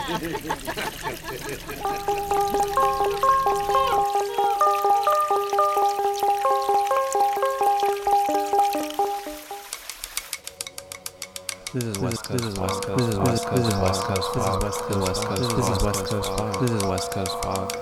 This is West Coast. This is West Coast. This is West Coast. This is West Coast. This is West Coast. This is West Coast. Fog. This is West Coast fog.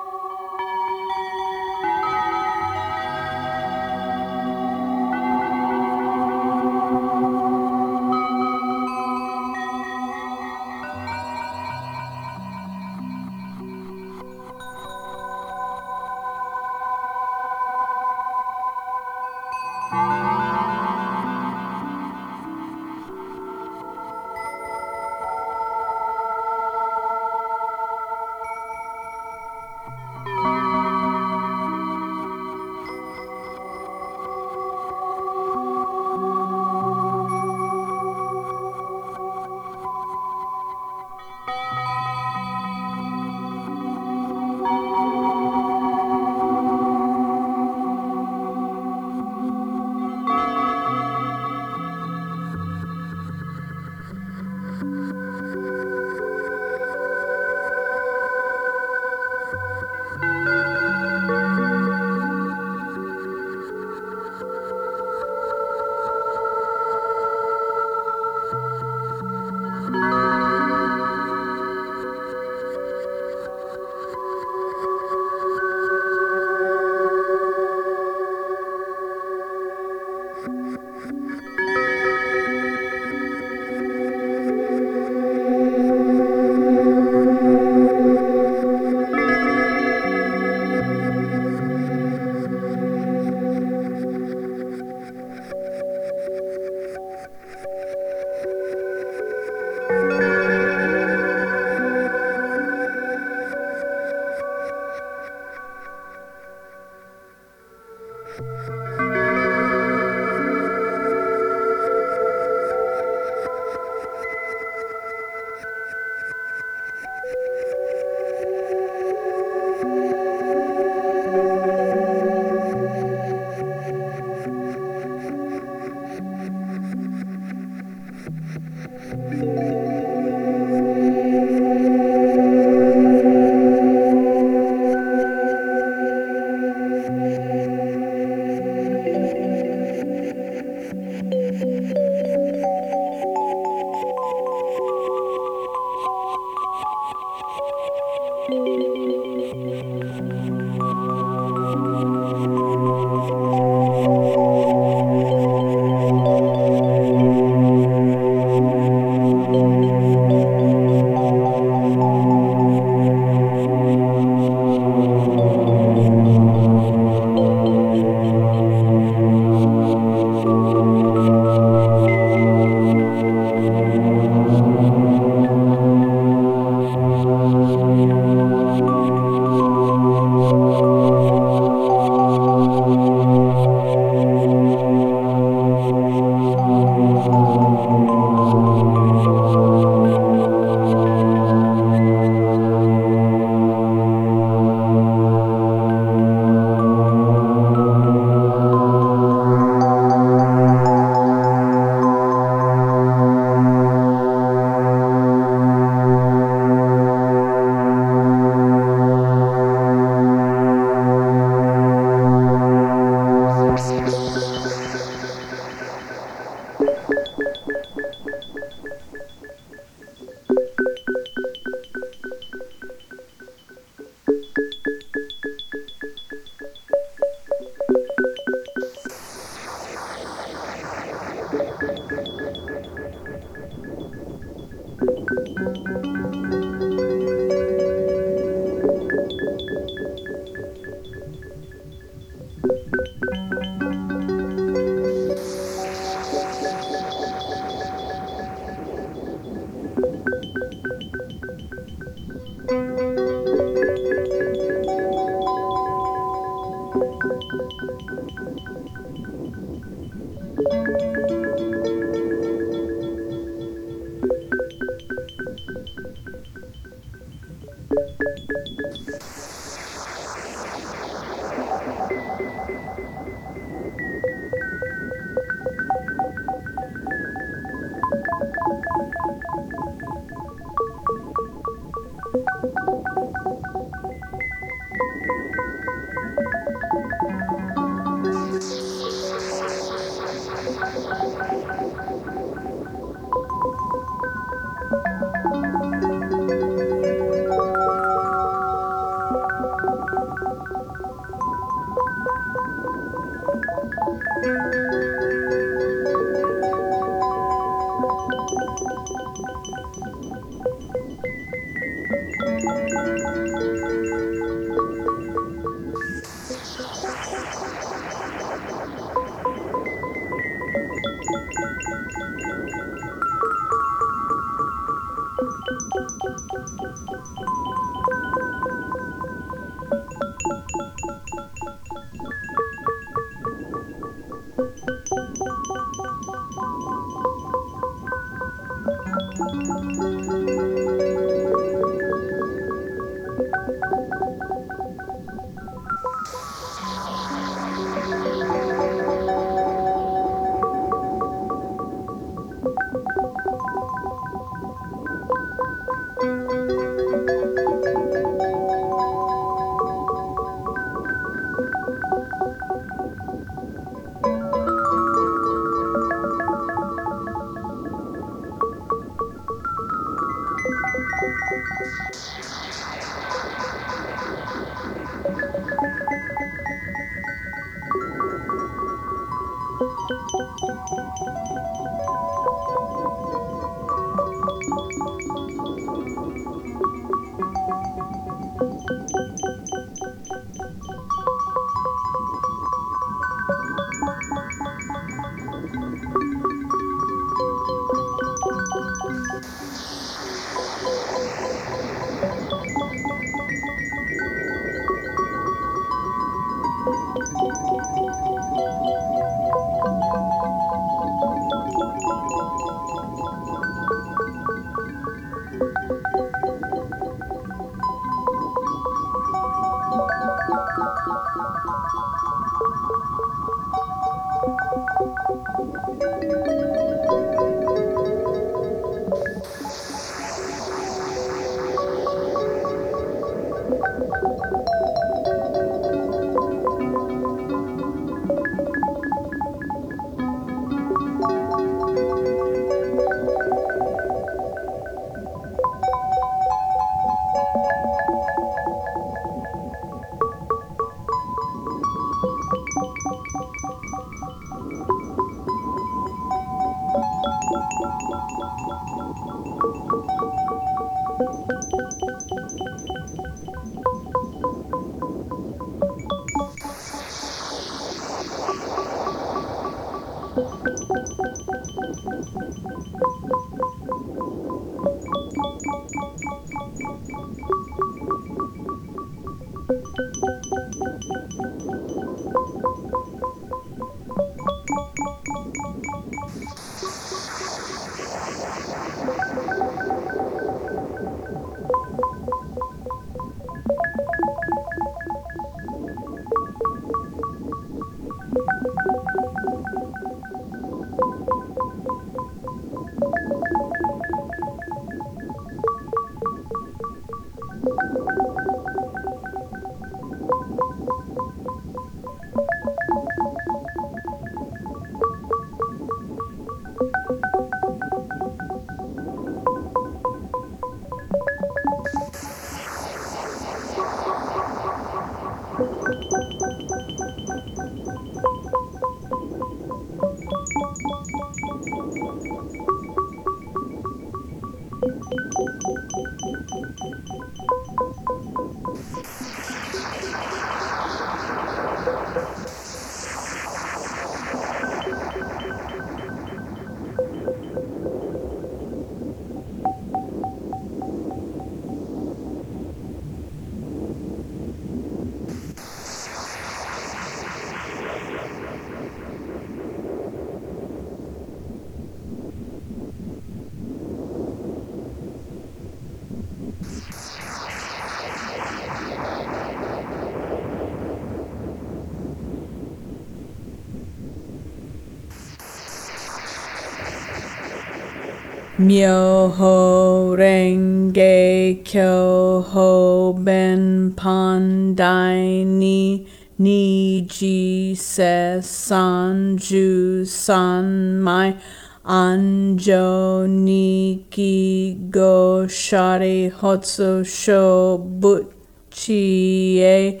Myoho Renge Kyoho Ben Pandai Ni Niji Se Sanju San Mai Anjo Niki Go Shari Hotsu Sho Butchie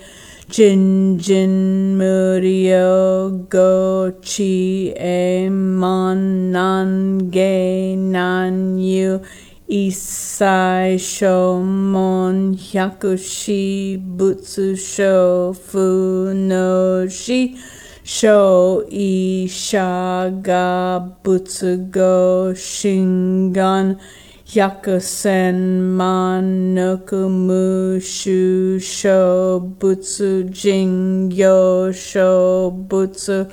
Jin Jin Murio Go Chi E Man Nan Ge Nan Yu Isai Shomon Hyakushi Butsu Sho Fu No Shi Sho Ishaga Butsu Go Shingan Hyakusen Manoku Mushu Sho Butsu Jingyo Sho Butsu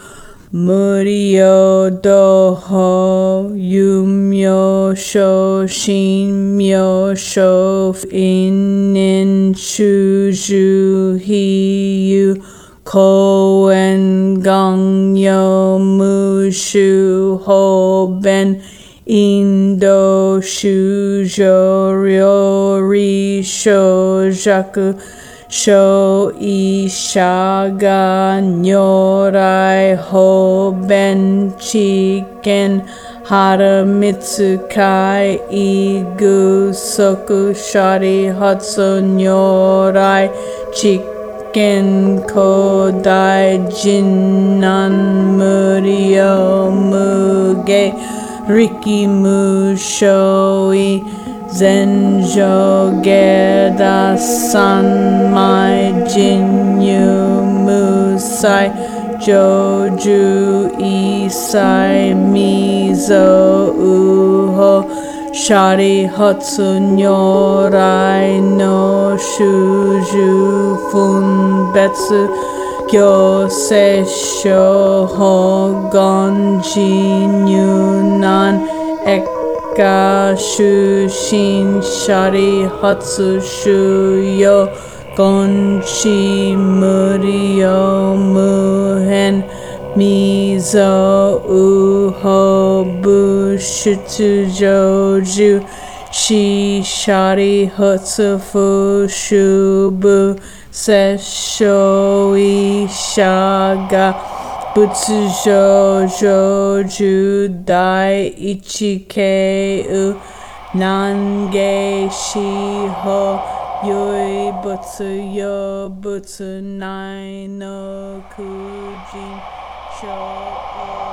Murio Doho Yumyo Sho Shin Myo Sho Inin Shuju Hiyu Koen Gangyo Mushu Ho Ben Indo Shujo Ryori Shojaku Sho Ishaga Nyorai Ho Ben Chiken Hara Mitsukai Igu Soku Shari Hatsu Nyorai Chiken Kodai Jinnan Murio Muge Riki Mushoi Zenjo Geda Sanmai Jinyu Musai Joju Isai Mizo Shari Nyorai no Shuju Gyo se sho ho gon ji nyu nan ekka shu shin shari hatsu shu yo gon shi murio muhen mizo uho bu shutsu joju shi shari hatsu fu shu bu Sesho Ishaga Butsu Joju Dai Ichike U Nange Shiho Yoi butsu yo butsu nai no kujin sho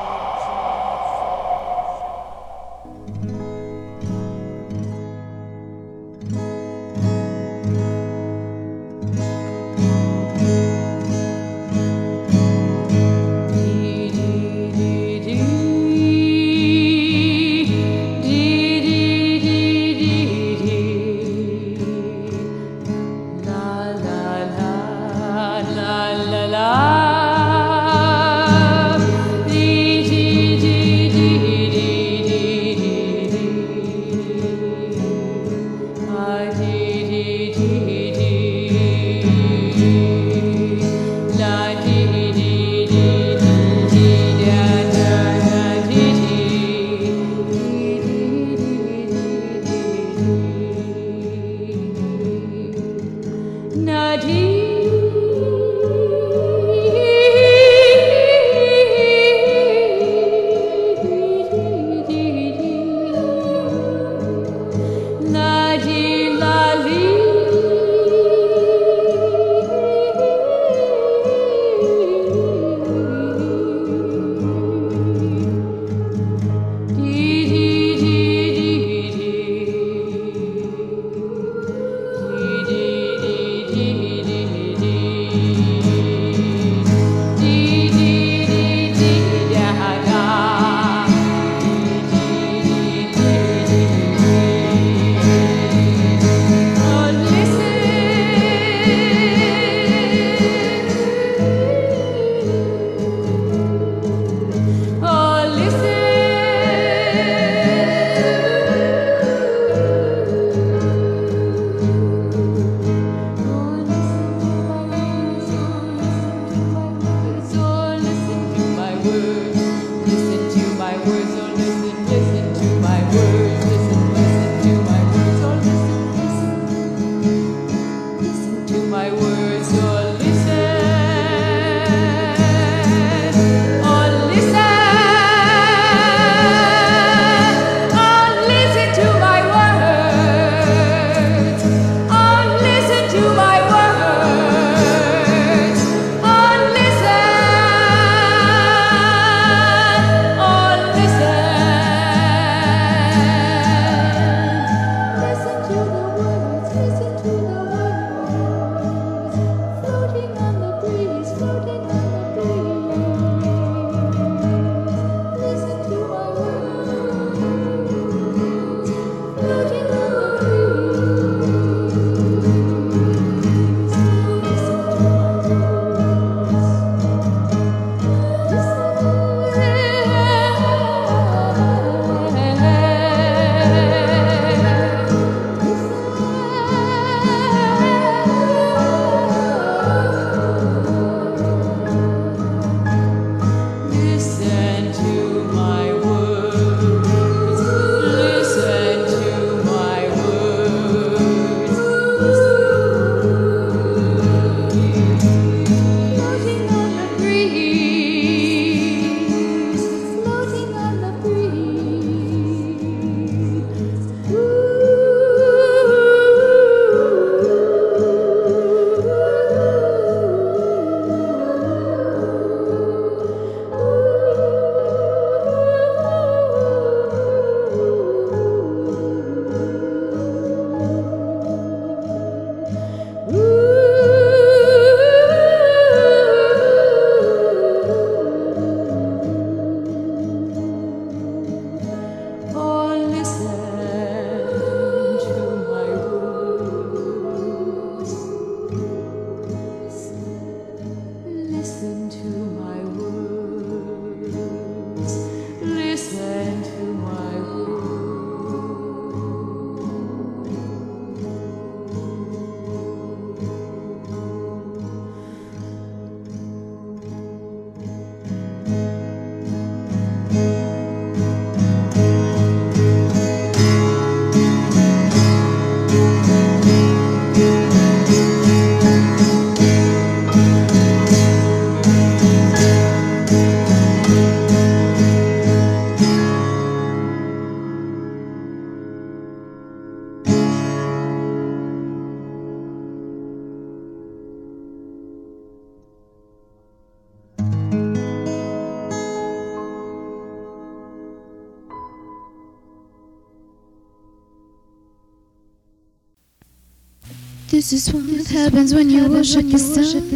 This is what happens when you worship the sun,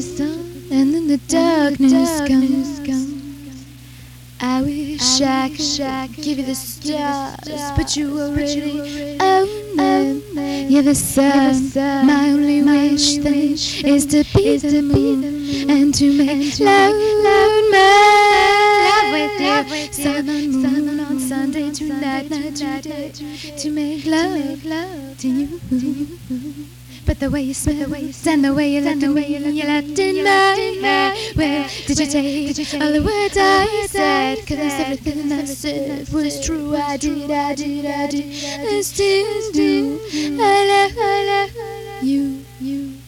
and then the darkness comes. I wish I could give you the stars, but you already own them. You're the sun. My only wish then is to be the moon and to make love, love, love with you. Sun on moon on Sunday tonight, night today, to make love to you. But the way you smell and the way you left me, you left in my hair. Where did you take all the words I said? Cause everything I said was true. I did, I did, I did. I still do. I love, I love you, you.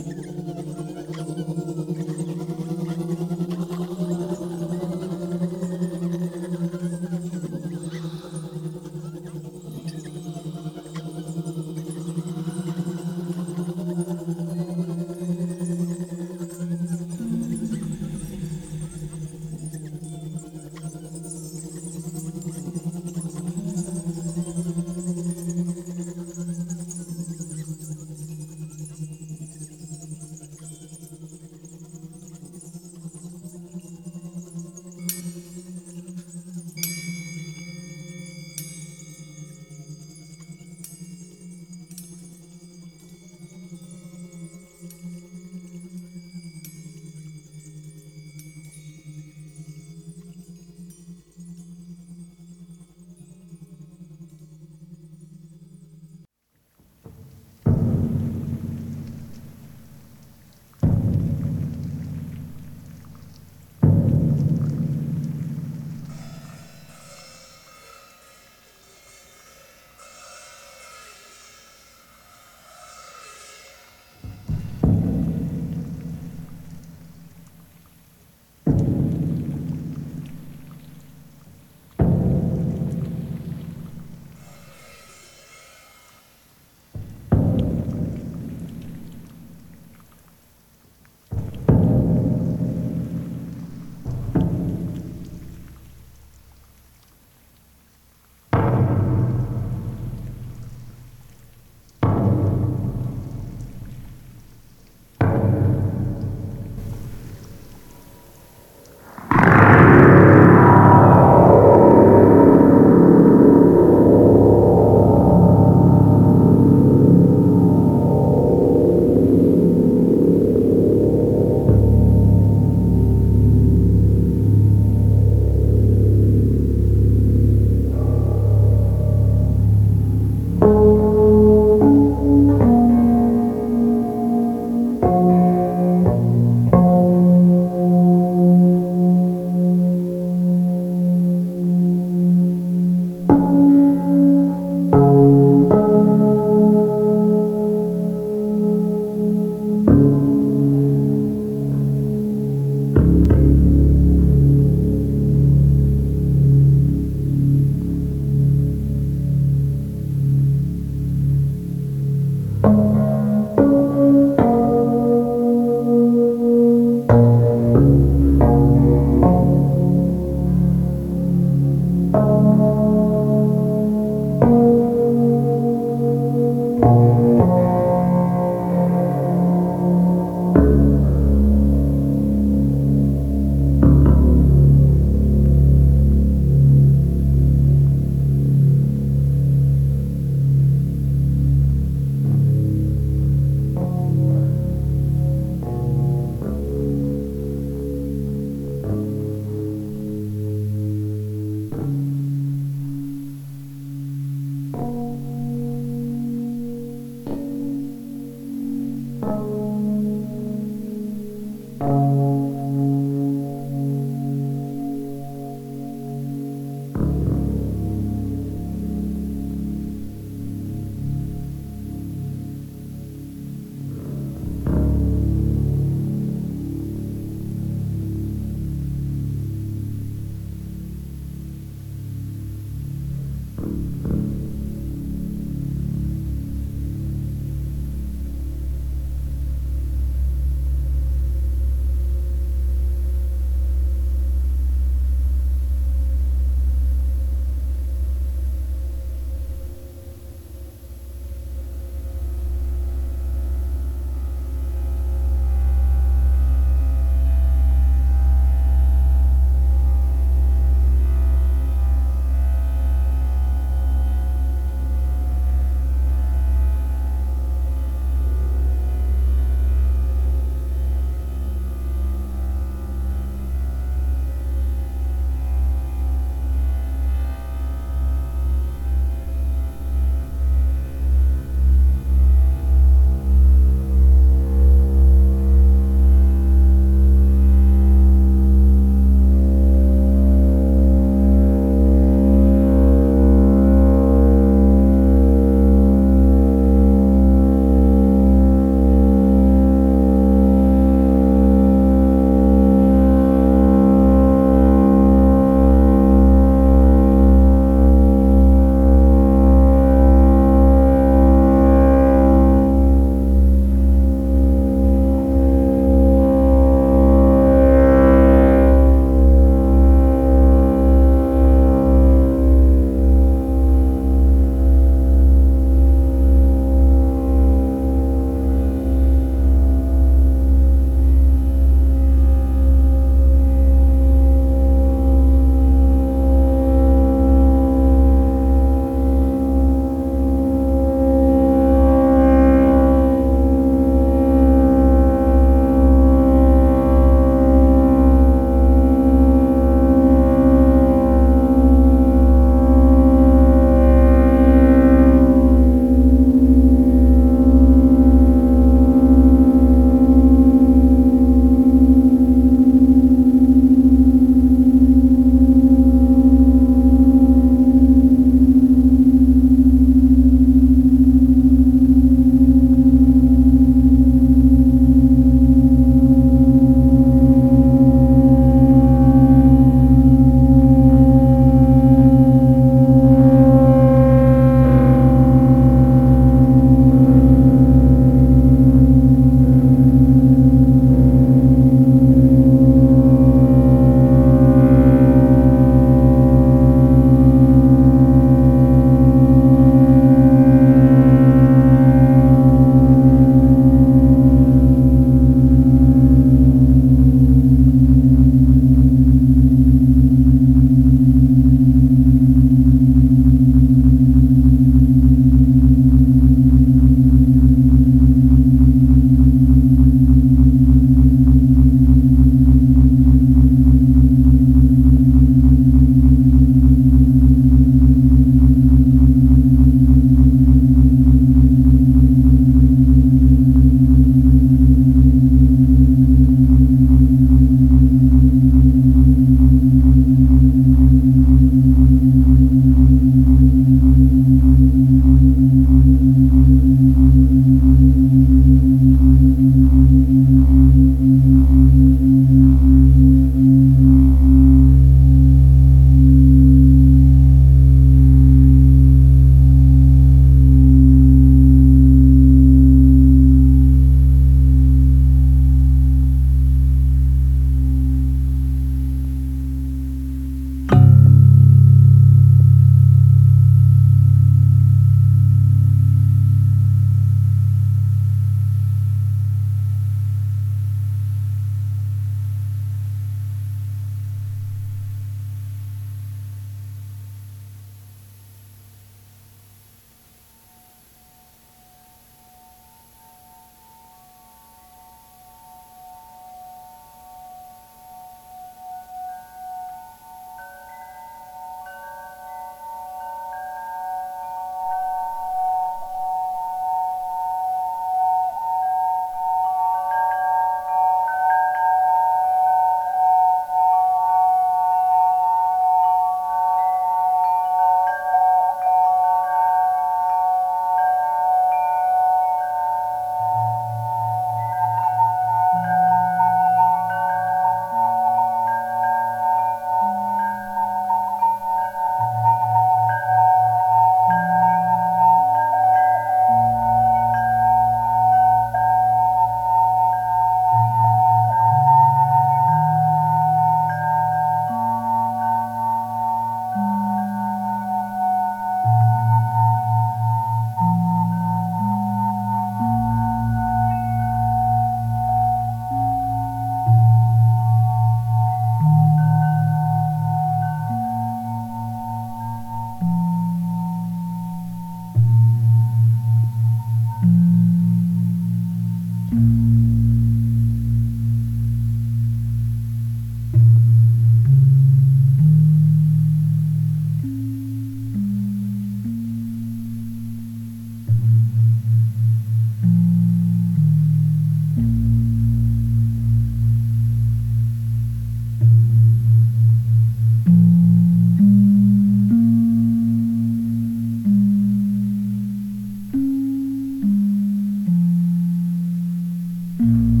Mm-hmm.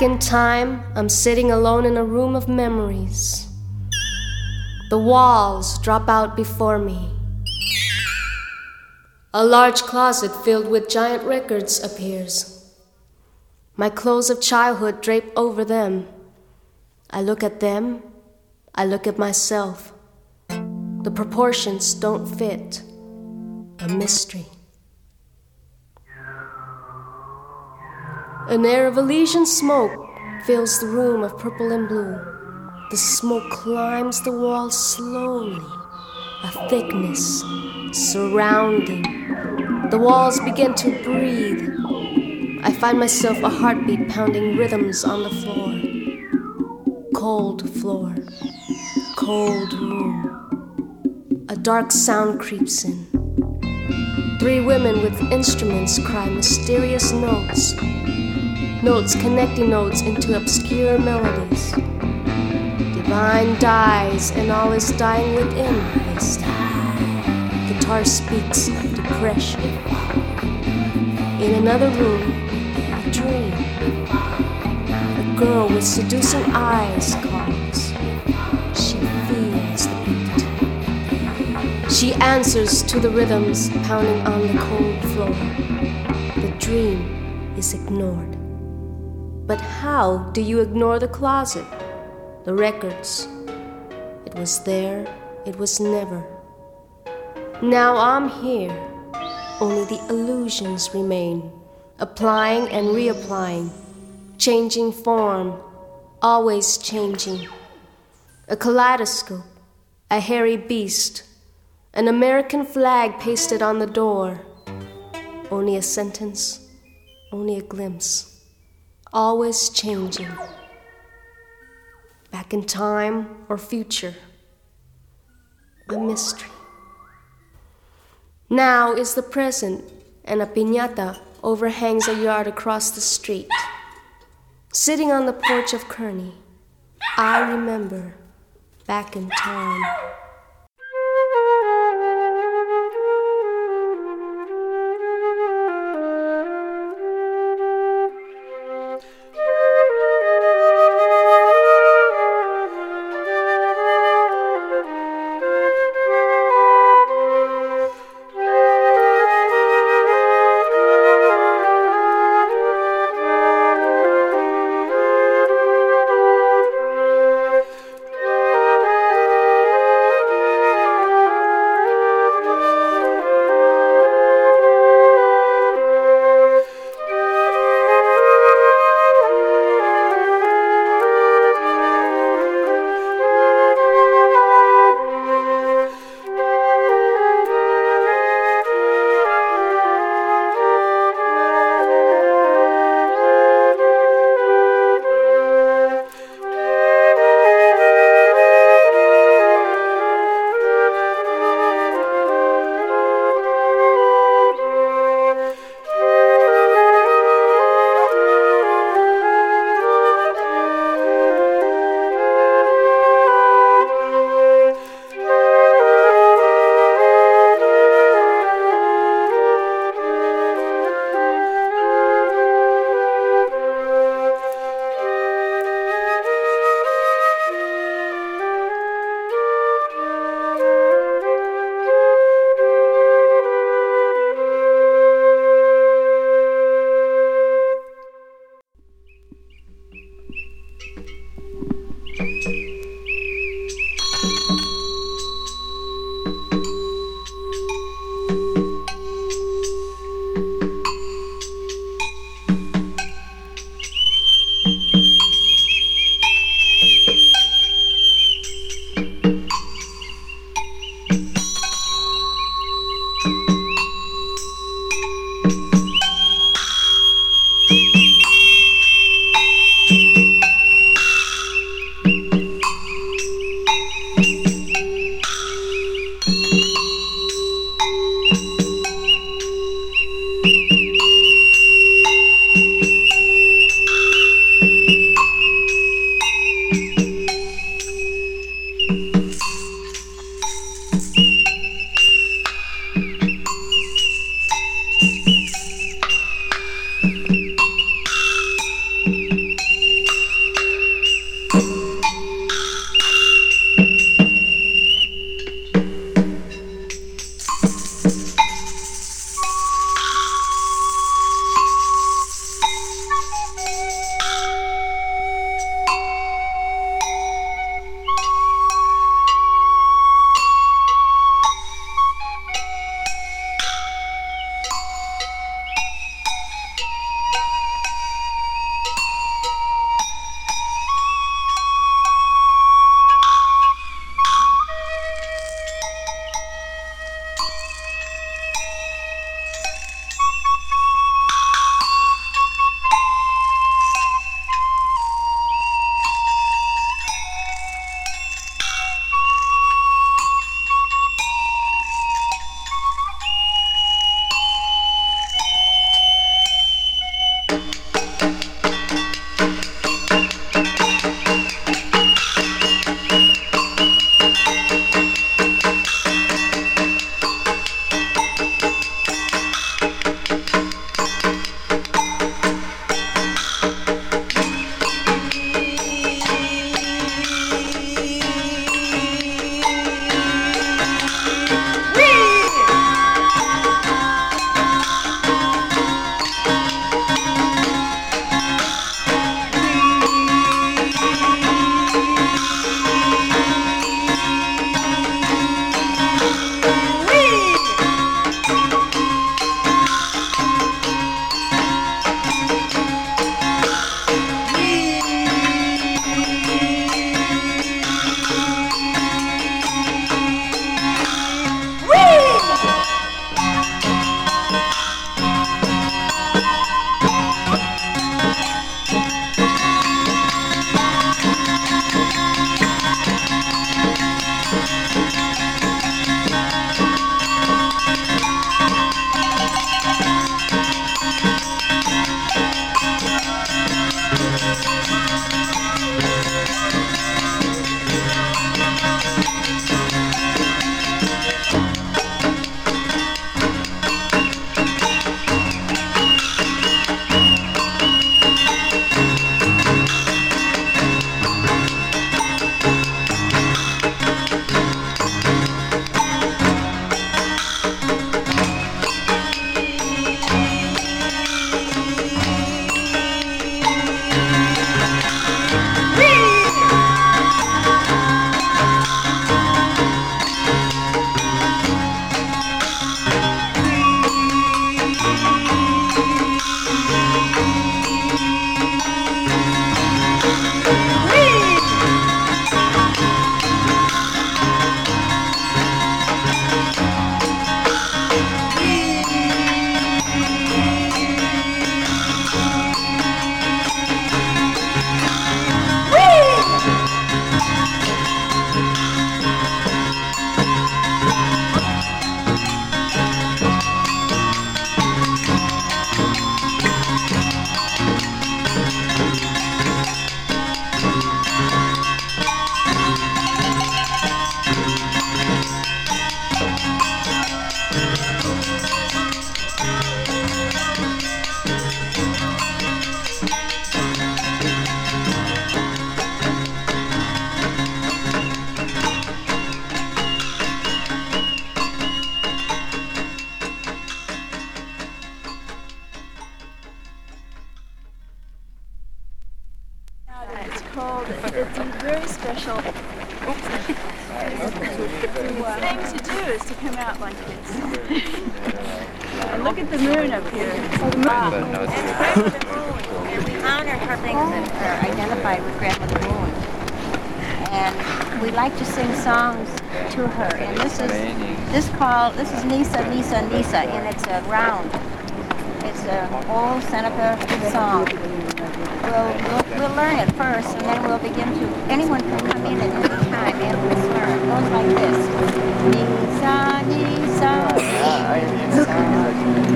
In time, I'm sitting alone in a room of memories. The walls drop out before me. A large closet filled with giant records appears. My clothes of childhood drape over them. I look at them, I look at myself. The proportions don't fit. A mystery. An air of Elysian smoke fills the room of purple and blue. The smoke climbs the walls slowly, a thickness surrounding. The walls begin to breathe. I find myself a heartbeat pounding rhythms on the floor. Cold floor, cold room. A dark sound creeps in. Three women with instruments cry mysterious notes notes connecting notes into obscure melodies. Divine dies, and all is dying within. Guitar speaks of depression. In another room, a dream. A girl with seducing eyes calls. She feels the beat. She answers to the rhythms pounding on the cold floor. The dream is ignored. But how do you ignore the closet? The records. It was there, it was never. Now I'm here. Only the illusions remain, applying and reapplying, changing form, always changing. A kaleidoscope, a hairy beast, an American flag pasted on the door. Only a sentence, only a glimpse always changing, back in time or future, a mystery. Now is the present, and a piñata overhangs a yard across the street. Sitting on the porch of Kearney, I remember back in time.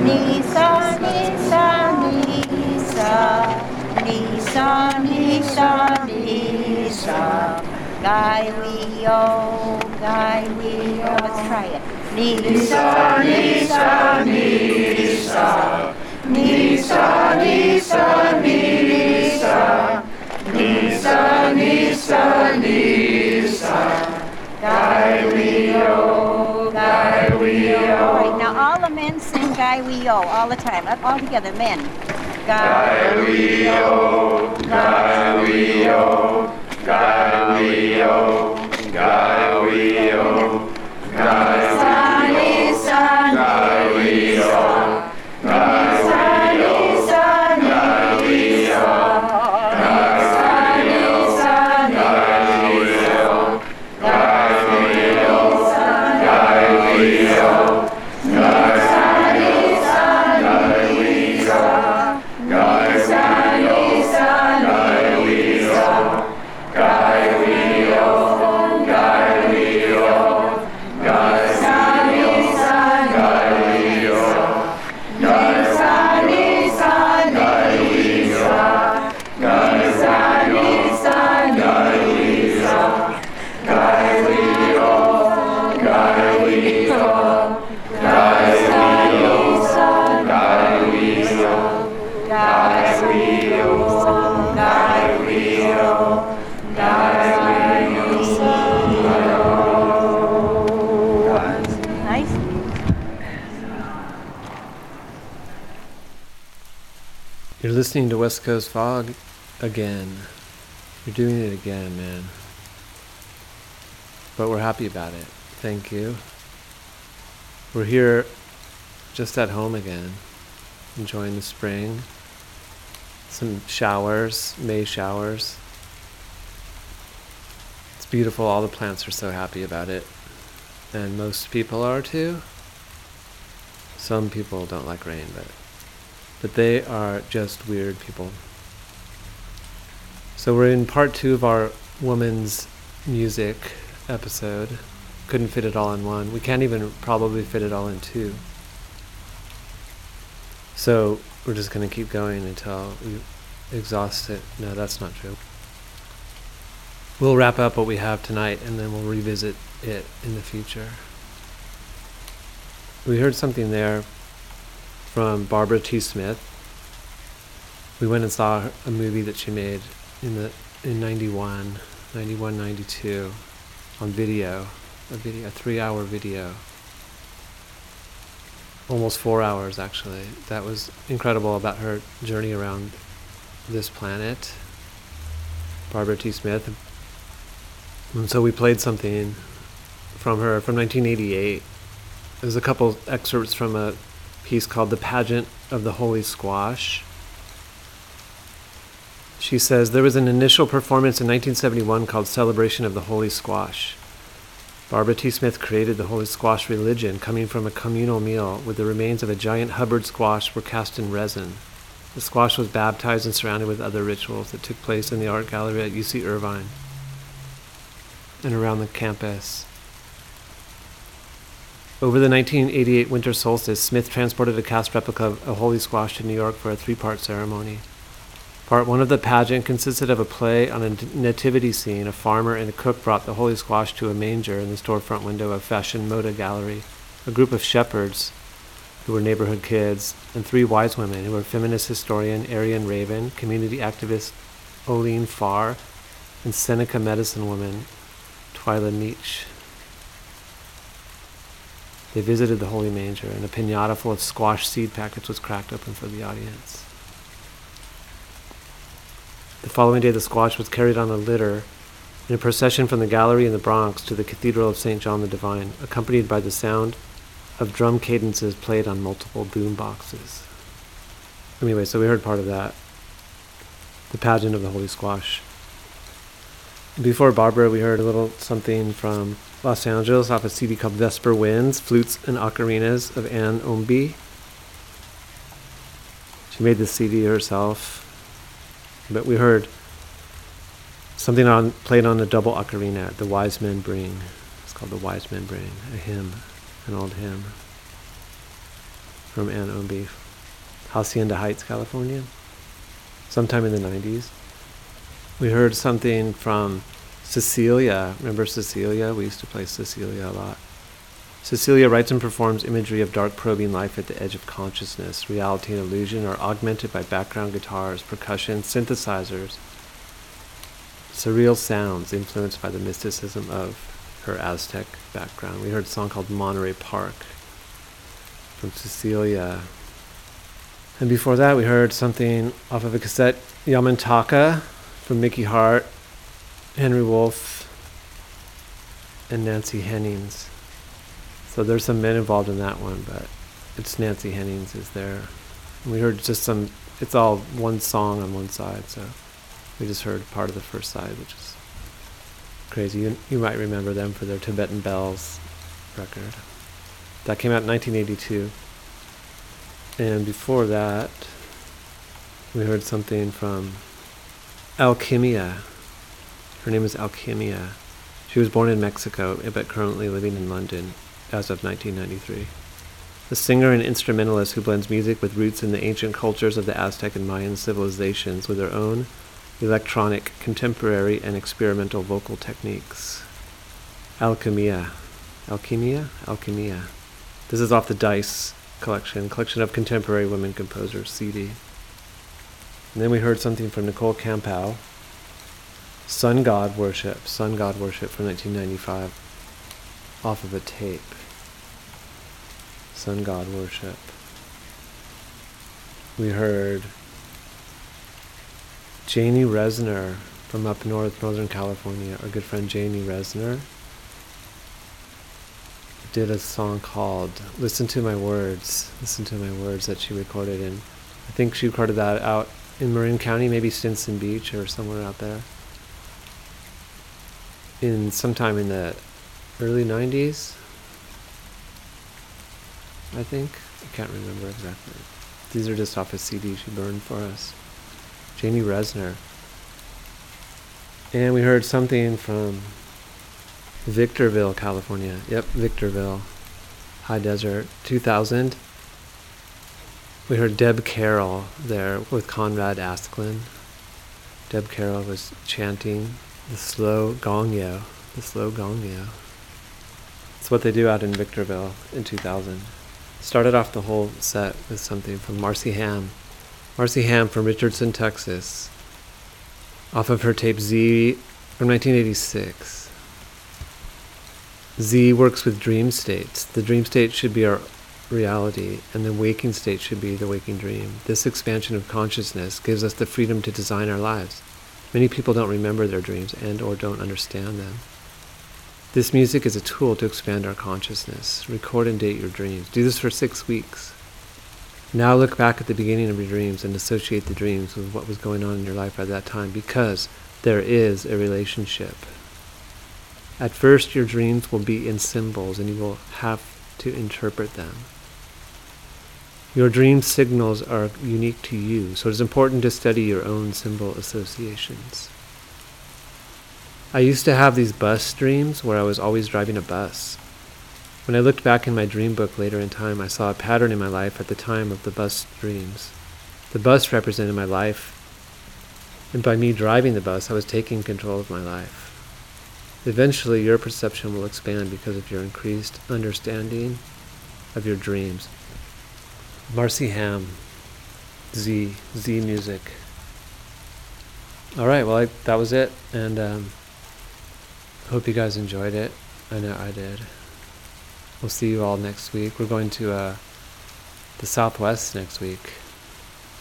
Nisa, Nisa, Nisa, Nisa, Nisa, Nisa. We oh. Let's try it. Nisa, Nisa, Nisa. Nisa, Nisa, Nisa. Nisa, Nisa, Nisa. We oh. All right, now all Guy we oh all the time. Up all together, men. Guy we oh, Guy we oh. Guy we oh, Guy we oh, Guy Nisa, Guy we oh, Guy we listening to West Coast Fog again. You're doing it again, man. But we're happy about it. Thank you. We're here just at home again, enjoying the spring. Some showers, May showers. It's beautiful. All the plants are so happy about it. And most people are too. Some people don't like rain, but but they are just weird people. So we're in part two of our woman's music episode. Couldn't fit it all in one. We can't even probably fit it all in two. So we're just going to keep going until we exhaust it. No, that's not true. We'll wrap up what we have tonight and then we'll revisit it in the future. We heard something there from Barbara T. Smith. We went and saw a movie that she made in the in 91, 91, 92 on video, a video, a three-hour video. Almost four hours, actually. That was incredible about her journey around this planet. Barbara T. Smith. And so we played something from her from 1988. There's a couple excerpts from a piece called The Pageant of the Holy Squash. She says there was an initial performance in 1971 called Celebration of the Holy Squash. Barbara T. Smith created the Holy Squash religion coming from a communal meal where the remains of a giant Hubbard squash were cast in resin. The squash was baptized and surrounded with other rituals that took place in the art gallery at UC Irvine and around the campus. Over the 1988 winter solstice, Smith transported a cast replica of a holy squash to New York for a three part ceremony. Part one of the pageant consisted of a play on a nativity scene. A farmer and a cook brought the holy squash to a manger in the storefront window of Fashion Moda Gallery. A group of shepherds, who were neighborhood kids, and three wise women, who were feminist historian Arlene Raven, community activist Oline Farr, and Seneca medicine woman Twylah Nitsch. They visited the Holy Manger, and a pinata full of squash seed packets was cracked open for the audience. The following day, the squash was carried on a litter in a procession from the gallery in the Bronx to the Cathedral of St. John the Divine, accompanied by the sound of drum cadences played on multiple boom boxes. Anyway, so we heard part of that. The pageant of the Holy Squash. Before Barbara, we heard a little something from Los Angeles off a CD called Vesper Winds, Flutes and Ocarinas of Anne Omby. She made the CD herself. But we heard something on played on a double ocarina, The Wise Men Bring. It's called The Wise Men Bring, a hymn, an old hymn from Anne Omby, Hacienda Heights, California, sometime in the 90s. We heard something from Cecilia. Remember Cecilia? We used to play Cecilia a lot. Cecilia writes and performs imagery of dark probing life at the edge of consciousness. Reality and illusion are augmented by background guitars, percussion, synthesizers, surreal sounds influenced by the mysticism of her Aztec background. We heard a song called Monterey Park from Cecilia. And before that, we heard something off of a cassette, Yamantaka from Mickey Hart, Henry Wolf, and Nancy Hennings. So there's some men involved in that one, but it's Nancy Hennings is there. We heard just some. It's all one song on one side, so we just heard part of the first side, which is crazy. You, you might remember them for their Tibetan Bells record. That came out in 1982. And before that, we heard something from Alchemia. Her name is Alchemia. She was born in Mexico, but currently living in London as of 1993. The singer and instrumentalist who blends music with roots in the ancient cultures of the Aztec and Mayan civilizations with her own electronic, contemporary, and experimental vocal techniques. Alchemia. Alchemia? Alchemia. This is off the Dice collection, collection of contemporary women composers, CD. And then we heard something from Nicole Campow, Sun God Worship, Sun God Worship from 1995, off of a tape. Sun God Worship. We heard Janie Resner from up north, Northern California, our good friend Janie Resner, did a song called Listen to My Words. Listen to My Words that she recorded in, I think she recorded that out in Marin County, maybe Stinson Beach or somewhere out there. In sometime in the early 90s, I think. I can't remember exactly. These are just off a CD she burned for us. Janie Resner. And we heard something from Victorville, California. Yep, Victorville. High Desert. 2000. We heard Deb Carroll there with Conrad Asklin. Deb Carroll was chanting the slow gongyo. The slow gongyo. It's what they do out in Victorville in 2000. Started off the whole set with something from Marcy Ham. Marcy Ham from Richardson, Texas. Off of her tape Z from 1986. Z works with dream states. The dream state should be our reality, and the waking state should be the waking dream. This expansion of consciousness gives us the freedom to design our lives. Many people don't remember their dreams and or don't understand them. This music is a tool to expand our consciousness. Record and date your dreams. Do this for six weeks. Now look back at the beginning of your dreams and associate the dreams with what was going on in your life at that time because there is a relationship. At first, your dreams will be in symbols and you will have to interpret them. Your dream signals are unique to you, so it is important to study your own symbol associations. I used to have these bus dreams where I was always driving a bus. When I looked back in my dream book later in time, I saw a pattern in my life at the time of the bus dreams. The bus represented my life, and by me driving the bus, I was taking control of my life. Eventually, your perception will expand because of your increased understanding of your dreams. Marcy Ham, Z, Z Music. All right, well, I, that was it, and um, Hope you guys enjoyed it. I know I did. We'll see you all next week. We're going to uh, the Southwest next week.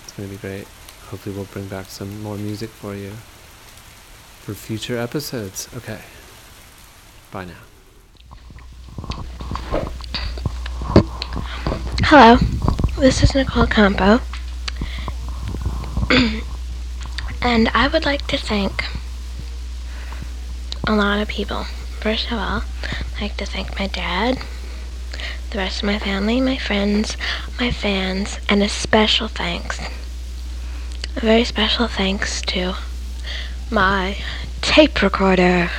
It's to be great. hopefully we'll bring back some more music for you for future episodes. Okay. Bye now. Hello, this is Nicole Campo. and I would like to thank a lot of people. First of all, I'd like to thank my dad, the rest of my family, my friends, my fans, and a special thanks. A very special thanks to my tape recorder.